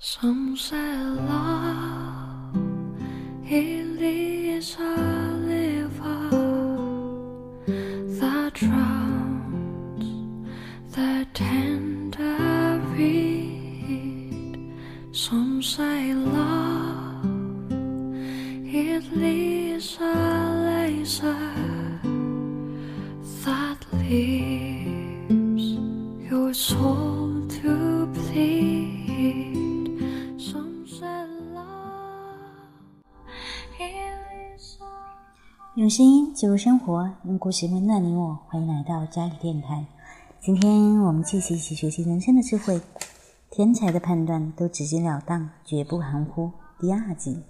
Some say love it is a river that drowns the tender reed. Some say love it is a laser that leaves 用声音记录生活，用故事温暖你我。欢迎来到家里电台。今天我们继续一起学习人生的智慧。天才的判断都直截了当，绝不含糊。第二集，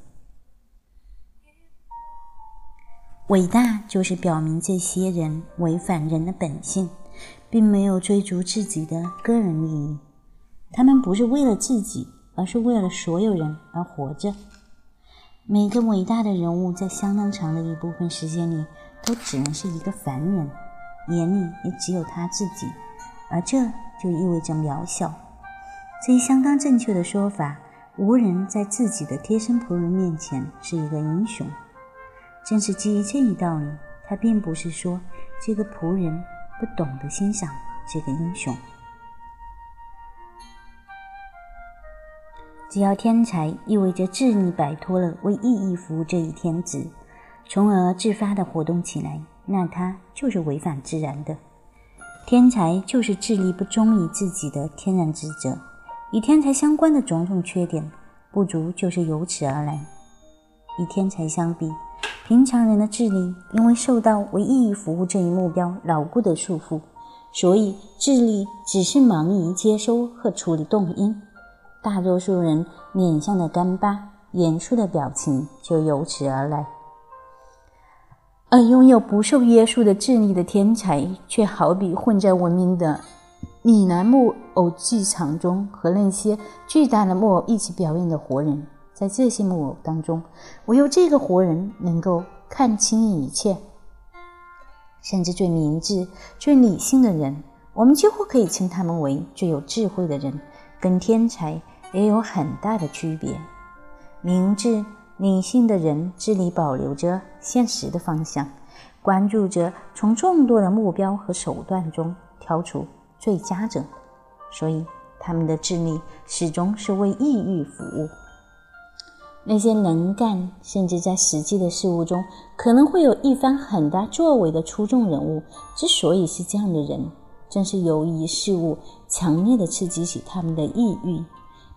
伟大就是表明这些人违反人的本性，并没有追逐自己的个人利益。他们不是为了自己，而是为了所有人而活着。每个伟大的人物在相当长的一部分时间里，都只能是一个凡人，眼里也只有他自己，而这就意味着渺小。这一相当正确的说法，无人在自己的贴身仆人面前是一个英雄。正是基于这一道理，他并不是说这个仆人不懂得欣赏这个英雄。只要天才意味着智力摆脱了为意义服务这一天职，从而自发地活动起来，那他就是违反自然的。天才就是智力不忠于自己的天然职责，与天才相关的种种缺点、不足就是由此而来。与天才相比，平常人的智力因为受到为意义服务这一目标牢固的束缚，所以智力只是忙于接收和处理动因。大多数人脸上的干巴、严肃的表情就由此而来。而拥有不受约束的智力的天才，却好比混在文明的米兰木偶剧场中和那些巨大的木偶一起表演的活人。在这些木偶当中，唯有这个活人能够看清一切，甚至最明智、最理性的人，我们几乎可以称他们为最有智慧的人。跟天才也有很大的区别。明智、理性的人智力保留着现实的方向，关注着从众多的目标和手段中挑出最佳者，所以他们的智力始终是为意欲服务。那些能干，甚至在实际的事物中可能会有一番很大作为的出众人物，之所以是这样的人。正是由于事物强烈的刺激起他们的抑郁，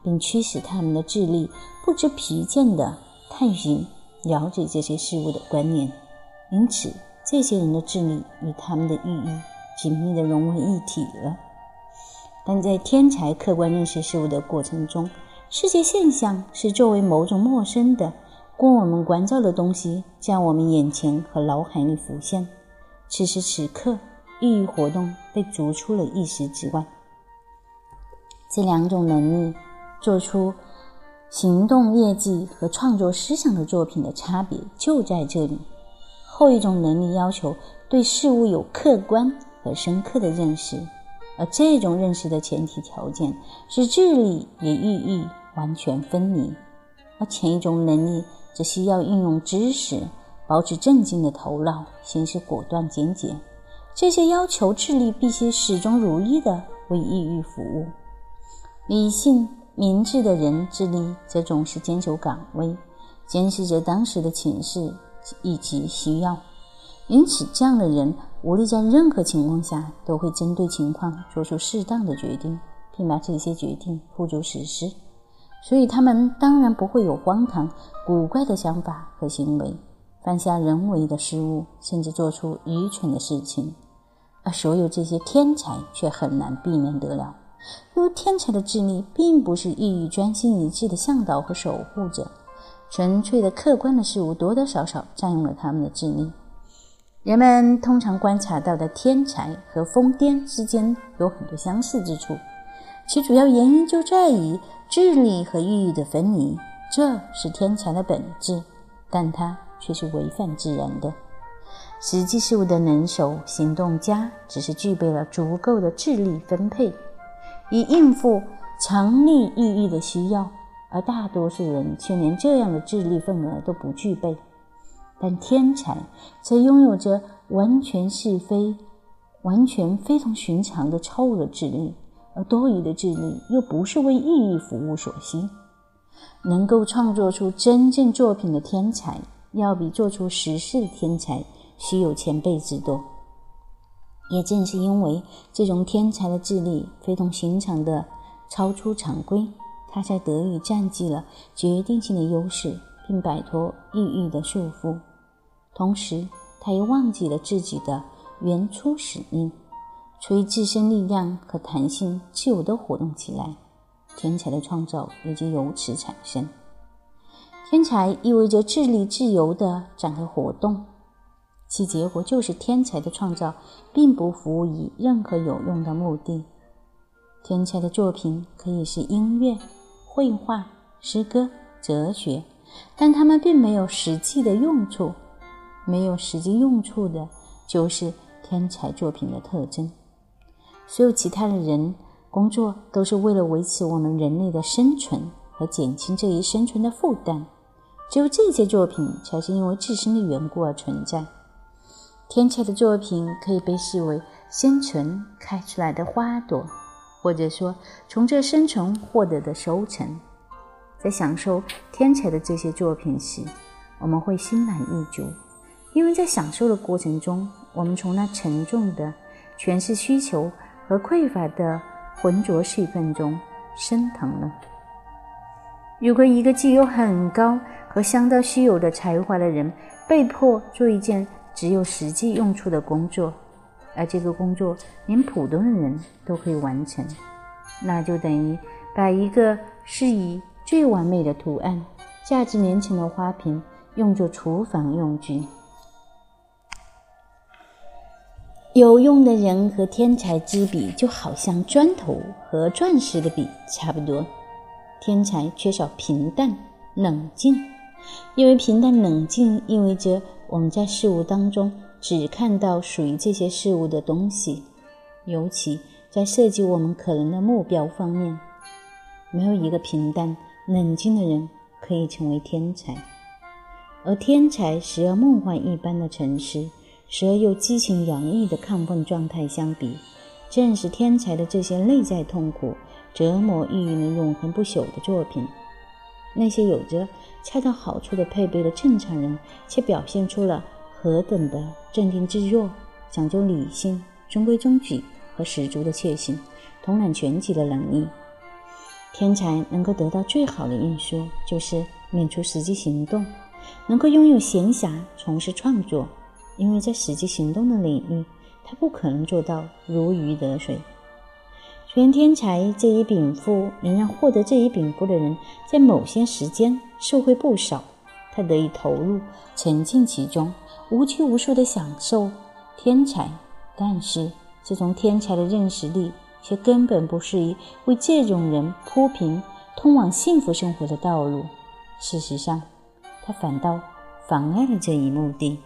并驱使他们的智力不知疲倦地探寻、了解这些事物的观念，因此这些人的智力与他们的意紧密地融为一体了。但在天才客观认识事物的过程中，世界现象是作为某种陌生的、供我们关照的东西，在我们眼前和脑海里浮现。此时此刻。意欲活动被逐出了意识之外。这两种能力做出行动业绩和创作思想的作品的差别就在这里。后一种能力要求对事物有客观和深刻的认识，而这种认识的前提条件是智力与意欲完全分离；而前一种能力则需要运用知识，保持镇静的头脑，行事果断简洁。这些要求智力必须始终如一的为意欲服务。理性、明智的人智力则总是坚守岗位，监视着当时的情势以及需要。因此，这样的人无论在任何情况下都会针对情况做出适当的决定，并把这些决定付诸实施。所以，他们当然不会有荒唐、古怪的想法和行为。犯下人为的失误，甚至做出愚蠢的事情，而所有这些天才却很难避免得了，因为天才的智力并不是意欲专心一致的向导和守护者，纯粹的客观的事物多多少少占用了他们的智力。人们通常观察到的天才和疯癫之间有很多相似之处，其主要原因就在于智力和意欲的分离，这是天才的本质，但他。却是违反自然的。实际事物的能手、行动家，只是具备了足够的智力分配，以应付强力意义的需要，而大多数人却连这样的智力份额都不具备。但天才则拥有着完全是非、完全非同寻常的超额智力，而多余的智力又不是为意义服务所需。能够创作出真正作品的天才，要比做出实事的天才需有千倍之多。也正是因为这种天才的智力非同寻常的超出常规，他才得以占据了决定性的优势，并摆脱抑郁的束缚。同时，他也忘记了自己的原初使命，出于自身力量和弹性自由地活动起来。天才的创造也就由此产生。天才意味着智力自由地展开活动，其结果就是天才的创造并不服务于任何有用的目的。天才的作品可以是音乐、绘画、诗歌、哲学，但他们并没有实际的用处。没有实际用处的，就是天才作品的特征。所有其他的人。工作都是为了维持我们人类的生存和减轻这一生存的负担。只有这些作品才是因为自身的缘故而存在。天才的作品可以被视为生存开出来的花朵，或者说从这生存获得的收成。在享受天才的这些作品时，我们会心满意足，因为在享受的过程中，我们从那沉重的诠释需求和匮乏的。浑浊气氛中升腾了。如果一个具有很高和相当稀有的才华的人被迫做一件只有实际用处的工作，而这个工作连普通的人都可以完成，那就等于把一个适宜最完美的图案、价值连城的花瓶用作厨房用具。有用的人和天才之比，就好像砖头和钻石的比差不多。天才缺少平淡冷静，因为平淡冷静意味着我们在事物当中只看到属于这些事物的东西，尤其在设计我们可能的目标方面。没有一个平淡冷静的人可以成为天才，而天才时而梦幻一般的沉思。时而又激情洋溢的亢奋状态相比，正是天才的这些内在痛苦折磨抑郁了永恒不朽的作品。那些有着恰到好处的配备的正常人，却表现出了何等的镇定自若、讲究理性、中规中矩和十足的确信、统揽全局的能力。天才能够得到最好的运输，就是免除实际行动，能够拥有闲暇从事创作。因为在实际行动的领域，他不可能做到如鱼得水。虽然天才这一禀赋能让获得这一禀赋的人在某些时间受惠不少，他得以投入沉浸其中，无拘无束地享受天才。但是，这种天才的认识力却根本不适宜为这种人铺平通往幸福生活的道路。事实上，他反倒妨碍了这一目的。